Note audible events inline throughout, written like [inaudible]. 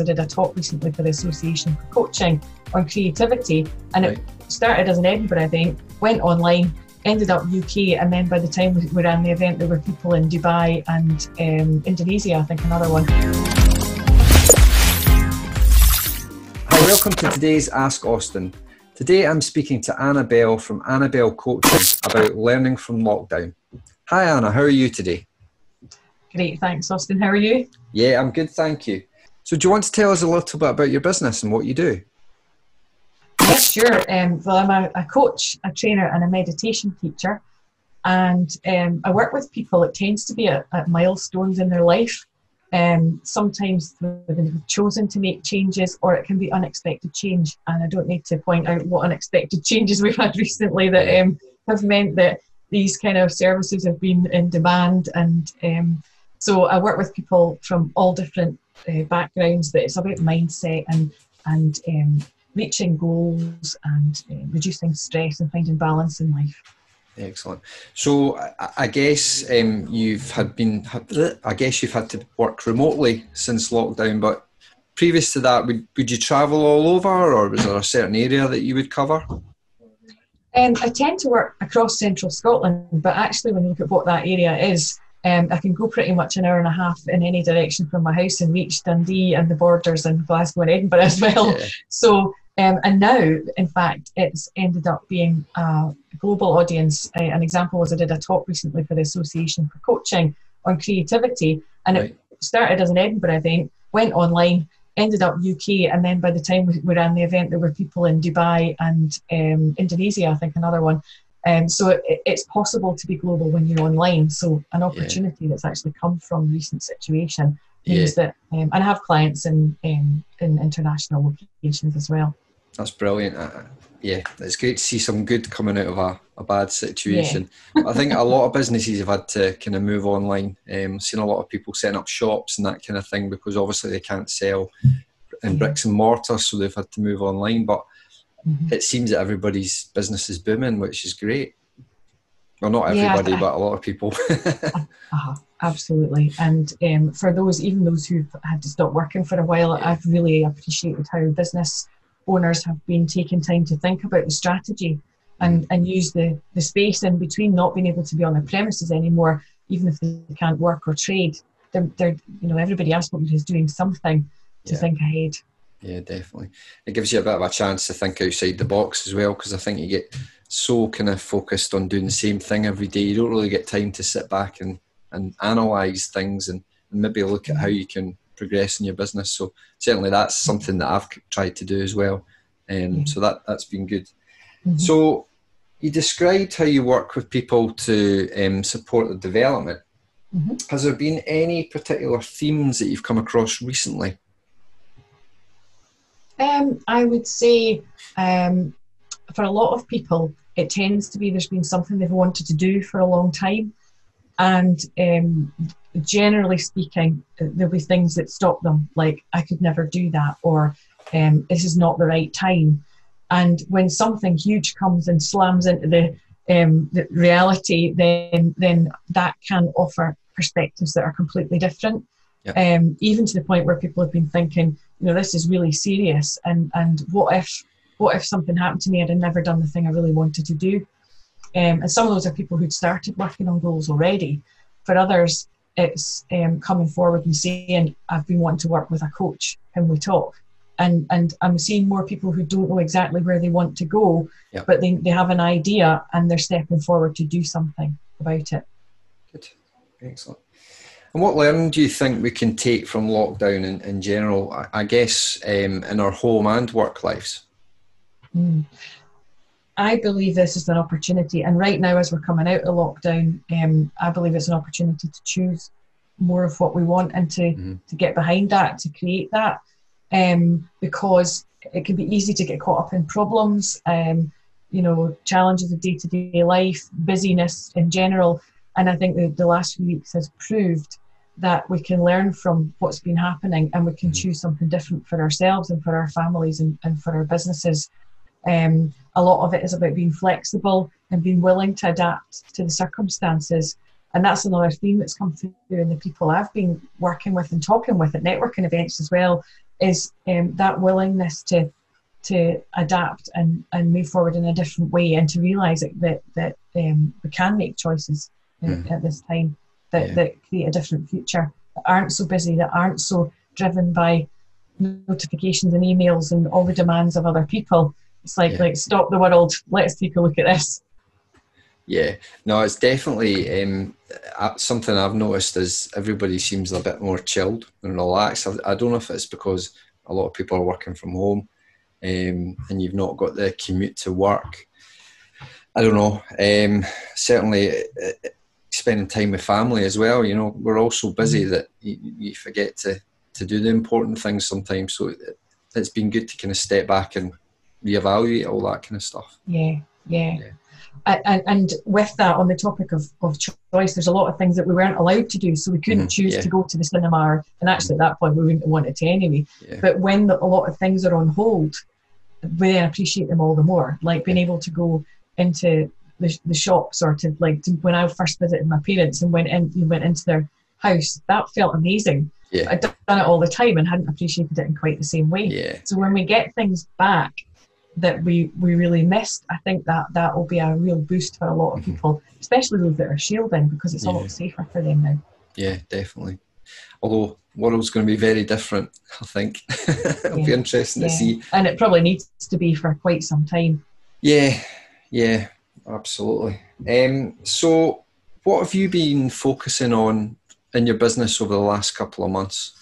I did a talk recently for the Association for Coaching on creativity, and Right. it started as an in Edinburgh, I think, went online, ended up UK, and then by the time we we ran the event, there were people in Dubai and um, Indonesia, I think, another one. Hi, welcome to today's Ask Austin. Today I'm speaking to Annabelle from Annabelle Coaching about learning from lockdown. Hi Anna, how are you today? Great, thanks, Austin. How are you? Yeah, I'm good, thank you. So, do you want to tell us a little bit about your business and what you do? Yes, sure. Um, well, I'm a, a coach, a trainer, and a meditation teacher. And um, I work with people, it tends to be at, at milestones in their life. Um, sometimes they've chosen to make changes, or it can be unexpected change. And I don't need to point out what unexpected [laughs] changes we've had recently that um, have meant that these kind of services have been in demand. And um, so I work with people from all different uh, backgrounds, but it's about mindset and and um, reaching goals and uh, reducing stress and finding balance in life. Excellent. So, I, I guess um, you've had been, I guess you've had to work remotely since lockdown. But previous to that, would would you travel all over, or was there a certain area that you would cover? Um, I tend to work across central Scotland, but actually, when you look at what that area is, um, I can go pretty much an hour and a half in any direction from my house and reach Dundee and the borders and Glasgow and Edinburgh [laughs] as well. Yeah. So, um, and now, in fact, it's ended up being a global audience. Uh, an example was I did a talk recently for the Association for Coaching on creativity, and Right. it started as in Edinburgh, I think, went online, ended up UK, and then by the time we, we ran the event, there were people in Dubai and um, Indonesia, I think, another one. Um, so it, it's possible to be global when you're online. So an opportunity that's actually come from recent situation means that, um, and I have clients in um, in international locations as well. That's brilliant. Uh, yeah, it's great to see some good coming out of a, a bad situation. I think a [laughs] lot of businesses have had to kind of move online. Um, seen a lot of people setting up shops and that kind of thing because obviously they can't sell in bricks and mortar, so they've had to move online. But Mhm. it seems that everybody's business is booming, which is great. Well, not Yeah, everybody, I- but a lot of people. [laughs] Uh-huh, absolutely. And um, for those, even those who've had to stop working for a while, I've really appreciated how business owners have been taking time to think about the strategy and, and use the, the space in between not being able to be on their premises anymore, even if they can't work or trade. They're, they're you know, everybody to is doing something to Yeah. think ahead. Yeah, definitely. It gives you a bit of a chance to think outside the box as well, because I think you get so kind of focused on doing the same thing every day. You don't really get time to sit back and, and analyze things and, and maybe look at how you can progress in your business. So certainly that's something that I've tried to do as well. Um, so that that's been good. Mhm. So you described how you work with people to um, support the development. Mhm. Has there been any particular themes that you've come across recently? Um, I would say um, for a lot of people, it tends to be there's been something they've wanted to do for a long time. And um, generally speaking, there'll be things that stop them, like, I could never do that, or um, this is not the right time. And when something huge comes and slams into the, um, the reality, then, then that can offer perspectives that are completely different. Um, even to the point where people have been thinking, you know, this is really serious, and and what if what if something happened to me and I'd never done the thing I really wanted to do? Um, and some of those are people who'd started working on goals already. For others, it's um, coming forward and saying, I've been wanting to work with a coach. Can we talk? And, and I'm seeing more people who don't know exactly where they want to go, but they, they have an idea and they're stepping forward to do something about it. Good. Excellent. And what learning do you think we can take from lockdown in, in general, I, I guess, um, in our home and work lives? Mm. I believe this is an opportunity, and right now, as we're coming out of lockdown, um, I believe it's an opportunity to choose more of what we want and to, Mhm. to get behind that, to create that, um, because it can be easy to get caught up in problems, um, you know, challenges of day to day life, busyness in general. And I think the, the last few weeks has proved that we can learn from what's been happening and we can Mhm. choose something different for ourselves and for our families and, and for our businesses. Um, a lot of it is about being flexible and being willing to adapt to the circumstances. And that's another theme that's come through in the people I've been working with and talking with at networking events as well. is um, that willingness to to adapt and, and move forward in a different way and to realize that that, that um, we can make choices mm. at this time that, yeah. that create a different future that aren't so busy that aren't so driven by notifications and emails and all the demands of other people it's like yeah. like stop the world let's take a look at this yeah, no, it's definitely um, something I've noticed is everybody seems a bit more chilled and relaxed. I, don't know if it's because a lot of people are working from home um, and you've not got the commute to work. I don't know. Um, certainly, uh, uh, spending time with family as well. You know, we're all so busy mm. that you, you forget to to do the important things sometimes. So it, it's been good to kind of step back and reevaluate all that kind of stuff. Yeah, yeah. yeah and, and, with that, on the topic of, of choice, there's a lot of things that we weren't allowed to do. So we couldn't mm, choose yeah. to go to the cinema, and actually at that point we wouldn't have wanted to anyway. Yeah. But when the, a lot of things are on hold, we then appreciate them all the more. Like being able to go into the, the shops or to like when I first visited my parents and went in, went into their house, that felt amazing. Yeah. I'd done it all the time and hadn't appreciated it in quite the same way. Yeah. So when we get things back that we, we really missed, I think that that will be a real boost for a lot of mm-hmm. people, especially those that are shielding, because it's yeah. a lot safer for them now. Yeah, definitely. Although world's going to be very different, I think. [laughs] It'll yeah. be interesting to see. And it probably needs to be for quite some time. Yeah, yeah, absolutely. Um, so, what have you been focusing on in your business over the last couple of months?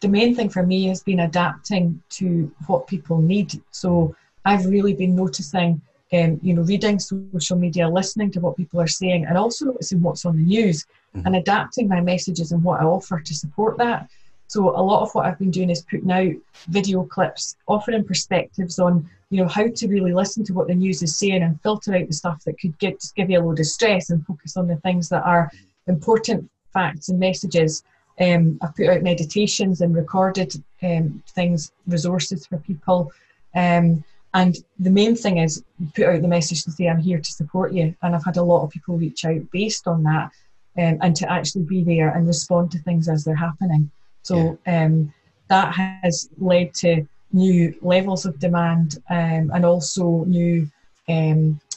the main thing for me has been adapting to what people need. So I've really been noticing, um, you know, reading social media, listening to what people are saying, and also noticing what's on the news mm-hmm. and adapting my messages and what I offer to support that. So a lot of what I've been doing is putting out video clips, offering perspectives on, you know, how to really listen to what the news is saying and filter out the stuff that could get, just give you a load of stress and focus on the things that are important facts and messages um, I've put out meditations and recorded um, things, resources for people. Um, and the main thing is put out the message to say, I'm here to support you. And I've had a lot of people reach out based on that um, and to actually be there and respond to things as they're happening. So yeah. Um, that has led to new levels of demand um, and also new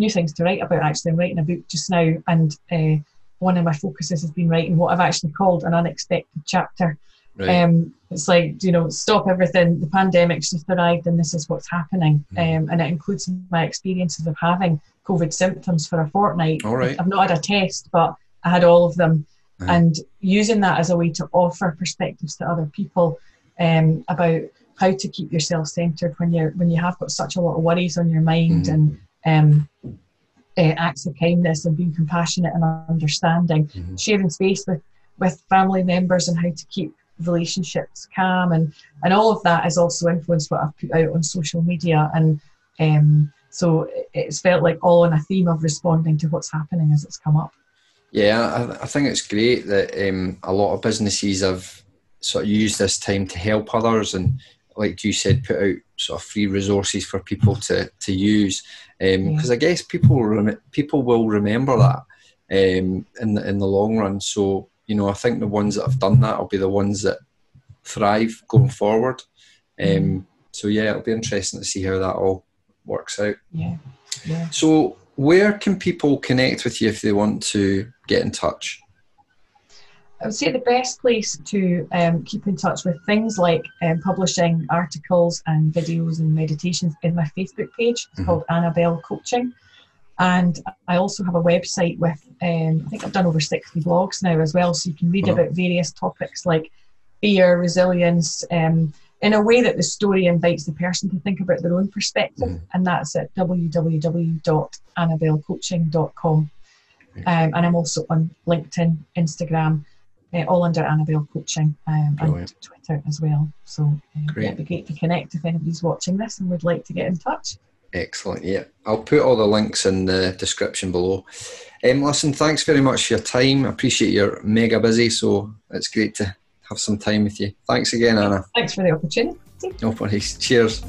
new things to write about. Actually, I'm writing a book just now and uh, one of my focuses has been writing what I've actually called an unexpected chapter. Right. Um, it's like, you know, stop everything. The pandemic's just arrived and this is what's happening. Mm. Um, and it includes my experiences of having COVID symptoms for a fortnight. All right. I've not had a test, but I had all of them. Uh-huh. And using that as a way to offer perspectives to other people um, about how to keep yourself centered when you're when you have got such a lot of worries on your mind mm. and um, uh, acts of kindness and being compassionate and understanding, mm-hmm. sharing space with, with family members and how to keep relationships calm and, and all of that has also influenced what I've put out on social media and um, so it's felt like all on a theme of responding to what's happening as it's come up. Yeah, I, I think it's great that um, a lot of businesses have sort of used this time to help others and like you said, put out sort of free resources for people to, to use because um, I guess people rem- people will remember that um, in the, in the long run. So you know, I think the ones that have done that will be the ones that thrive going forward. Um, mm. so yeah, it'll be interesting to see how that all works out. Yeah. yeah. So where can people connect with you if they want to get in touch? I would say the best place to um, keep in touch with things like um, publishing articles and videos and meditations is my Facebook page. It's mm-hmm. called Annabelle Coaching. And I also have a website with, um, I think I've done over 60 blogs now as well. So you can read about various topics like fear, resilience, um, in a way that the story invites the person to think about their own perspective. Mm-hmm. And that's at www.annabellecoaching.com. Um, and I'm also on LinkedIn, Instagram, uh, all under Annabelle Coaching um, and Twitter as well. So um, yeah, it'd be great to connect if anybody's watching this and would like to get in touch. Excellent. Yeah, I'll put all the links in the description below. Um, listen, thanks very much for your time. I appreciate you're mega busy, so it's great to have some time with you. Thanks again, Anna. Thanks for the opportunity. No worries. Cheers.